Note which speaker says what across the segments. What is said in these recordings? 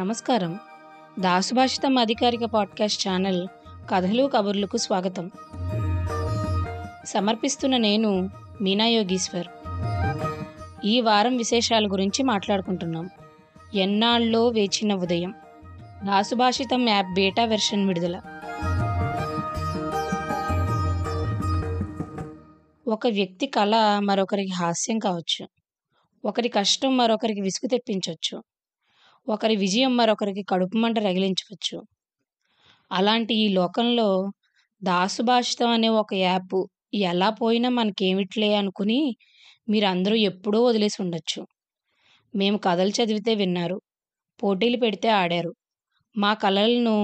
Speaker 1: నమస్కారం. దాసుభాషితం అధికారిక podcast channel కథలు కబుర్లకు స్వాగతం. సమర్పిస్తున్న నేను మీనా యోగీశ్వర్. ఈ వారం విశేషాల గురించి మాట్లాడుకుంటున్నాం. ఎన్నాళ్ళలో వేచిన ఉదయం. దాసుభాషితం యాప్ బేటా వెర్షన్ విడుదల. ఒక వ్యక్తి కళ మరొకరికి హాస్యం కావచ్చు. ఒకరి కష్టం మరొకరికి విసుగు తెప్పించవచ్చు ఒకరి విజయం మరొకరికి కడుపు మంట రగిలించవచ్చు. అలాంటి ఈ లోకంలో దాసుభాషితం అనే ఒక యాప్ ఎలా పోయినా మనకేమిట్లే అనుకుని మీరు అందరూ ఎప్పుడూ వదిలేసి ఉండొచ్చు. మేము కథలు చదివితే విన్నారు పోటీలు పెడితే ఆడారు మా కళలను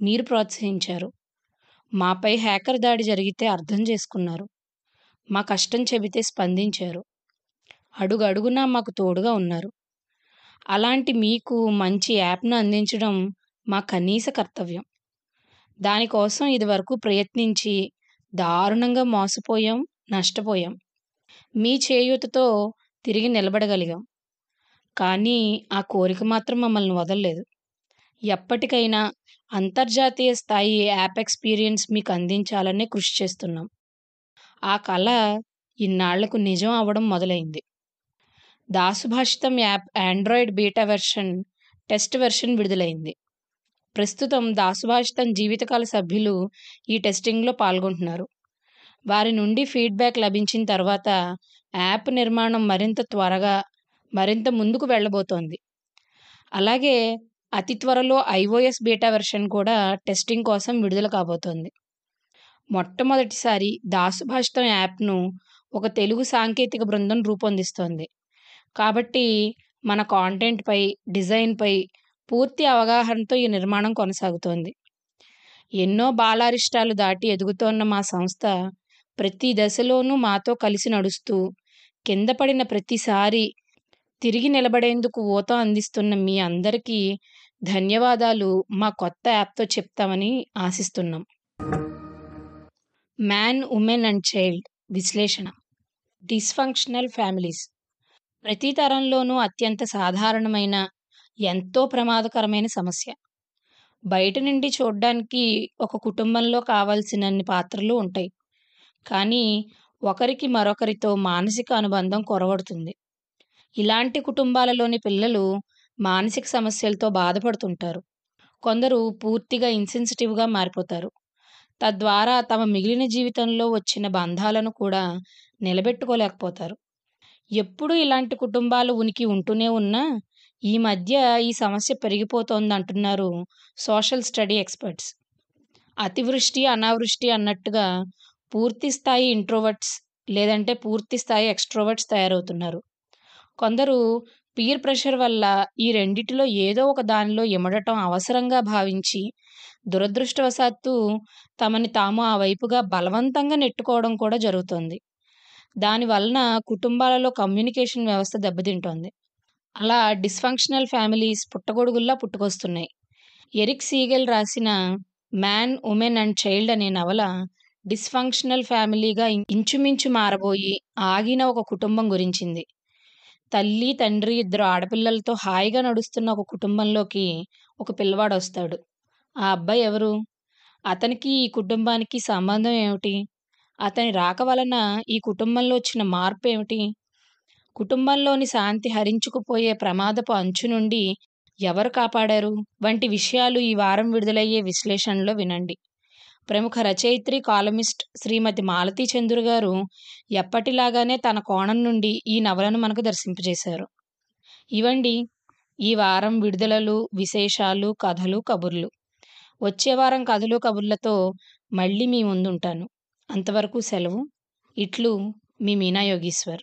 Speaker 1: మీరు ప్రోత్సహించారు మాపై హ్యాకర్ దాడి జరిగితే అర్థం చేసుకున్నారు మా కష్టం చెబితే స్పందించారు అడుగు అడుగునా మాకు తోడుగా ఉన్నారు. అలాంటి మీకు మంచి యాప్ను అందించడం మా కనీస కర్తవ్యం. దానికోసం ఇదివరకు ప్రయత్నించి దారుణంగా మోసపోయాం నష్టపోయాం. మీ చేయూతతో తిరిగి నిలబడగలిగాం. కానీ ఆ కోరిక మాత్రం మమ్మల్ని వదలలేదు. ఎప్పటికైనా అంతర్జాతీయ స్థాయి యాప్ ఎక్స్పీరియన్స్ మీకు అందించాలనే కృషి చేస్తున్నాం. ఆ కళ ఇన్నాళ్ళకు నిజం అవ్వడం మొదలైంది. Dasubhashitam app Android beta version test version విడుదలైంది. ప్రస్తుతం దాసుభాషితం జీవితకాల సభ్యులు ఈ టెస్టింగ్లో పాల్గొంటున్నారు. వారి నుండి ఫీడ్బ్యాక్ లభించిన తర్వాత యాప్ నిర్మాణం మరింత త్వరగా మరింత ముందుకు వెళ్ళబోతోంది. అలాగే అతి త్వరలో ఐఓఎస్ బీటా వెర్షన్ కూడా టెస్టింగ్ కోసం విడుదల కాబోతోంది. మొట్టమొదటిసారి దాసుభాషితం యాప్ను ఒక తెలుగు సాంకేతిక బృందం రూపొందిస్తోంది. కాబట్టి మన కాంటెంట్పై డిజైన్పై పూర్తి అవగాహనతో ఈ నిర్మాణం కొనసాగుతోంది. ఎన్నో బాలారిష్టాలు దాటి ఎదుగుతోన్న మా సంస్థ ప్రతి దశలోనూ మాతో కలిసి నడుస్తూ కింద పడిన ప్రతిసారి తిరిగి నిలబడేందుకు ఊతం అందిస్తున్న మీ అందరికీ ధన్యవాదాలు మా కొత్త యాప్తో చెప్తామని ఆశిస్తున్నాం. మ్యాన్ ఉమెన్ అండ్ చైల్డ్ విశ్లేషణ. Dysfunctional families. ప్రతి తరంలోనూ అత్యంత సాధారణమైన ఎంతో ప్రమాదకరమైన సమస్య. బయట నుండి చూడడానికి ఒక కుటుంబంలో కావలసినన్ని పాత్రలు ఉంటాయి. కానీ ఒకరికి మరొకరితో మానసిక అనుబంధం కొరవడుతుంది. ఇలాంటి కుటుంబాలలోని పిల్లలు మానసిక సమస్యలతో బాధపడుతుంటారు. కొందరు పూర్తిగా ఇన్సెన్సిటివ్గా మారిపోతారు. తద్వారా తమ మిగిలిన జీవితంలో వచ్చిన బంధాలను కూడా నిలబెట్టుకోలేకపోతారు. ఎప్పుడూ ఇలాంటి కుటుంబాలు ఉనికి ఉంటూనే ఉన్నా ఈ మధ్య ఈ సమస్య పెరిగిపోతోంది అంటున్నారు సోషల్ స్టడీ ఎక్స్పర్ట్స్. అతివృష్టి అనావృష్టి అన్నట్టుగా పూర్తి స్థాయి ఇంట్రోవర్ట్స్ లేదంటే పూర్తి స్థాయి ఎక్స్ట్రోవర్ట్స్ తయారవుతున్నారు. కొందరు పీర్ ప్రెషర్ వల్ల ఈ రెండిటిలో ఏదో ఒక దానిలో ఇమడటం అవసరంగా భావించి దురదృష్టవశాత్తు తమని తాము ఆ వైపుగా బలవంతంగా నెట్టుకోవడం కూడా జరుగుతుంది. దాని వలన కుటుంబాలలో కమ్యూనికేషన్ వ్యవస్థ దెబ్బతింటోంది. అలా డిస్ఫంక్షనల్ ఫ్యామిలీస్ పుట్టగొడుగుల్లా పుట్టుకొస్తున్నాయి. ఎరిక్ సీగెల్ రాసిన మ్యాన్ ఉమెన్ అండ్ చైల్డ్ అనే నవల డిస్ఫంక్షనల్ ఫ్యామిలీగా ఇంచుమించు మారబోయి ఆగిన ఒక కుటుంబం గురించింది. తల్లి తండ్రి ఇద్దరు ఆడపిల్లలతో హాయిగా నడుస్తున్న ఒక కుటుంబంలోకి ఒక పిల్లవాడు వస్తాడు ఆ అబ్బాయి ఎవరు? అతనికి ఈ కుటుంబానికి సంబంధం ఏమిటి? అతని రాక వలన ఈ కుటుంబంలో వచ్చిన మార్పు ఏమిటి కుటుంబంలోని శాంతి హరించుకుపోయే ప్రమాదపు అంచు నుండి ఎవరు కాపాడారు? వంటి విషయాలు ఈ వారం విడుదలయ్యే విశ్లేషణలో వినండి. ప్రముఖ రచయిత్రి కాలమిస్ట్ శ్రీమతి మాలతీ చంద్రు గారు ఎప్పటిలాగానే తన కోణం నుండి ఈ నవలను మనకు దర్శింపజేశారు. ఇవండి ఈ వారం విడుదలలు విశేషాలు కథలు కబుర్లు. వచ్చే వారం కథలు కబుర్లతో మళ్ళీ మీ ముందుంటాను. అంతవరకు సెలవు. ఇట్లు మీ మీనా యోగీశ్వర్.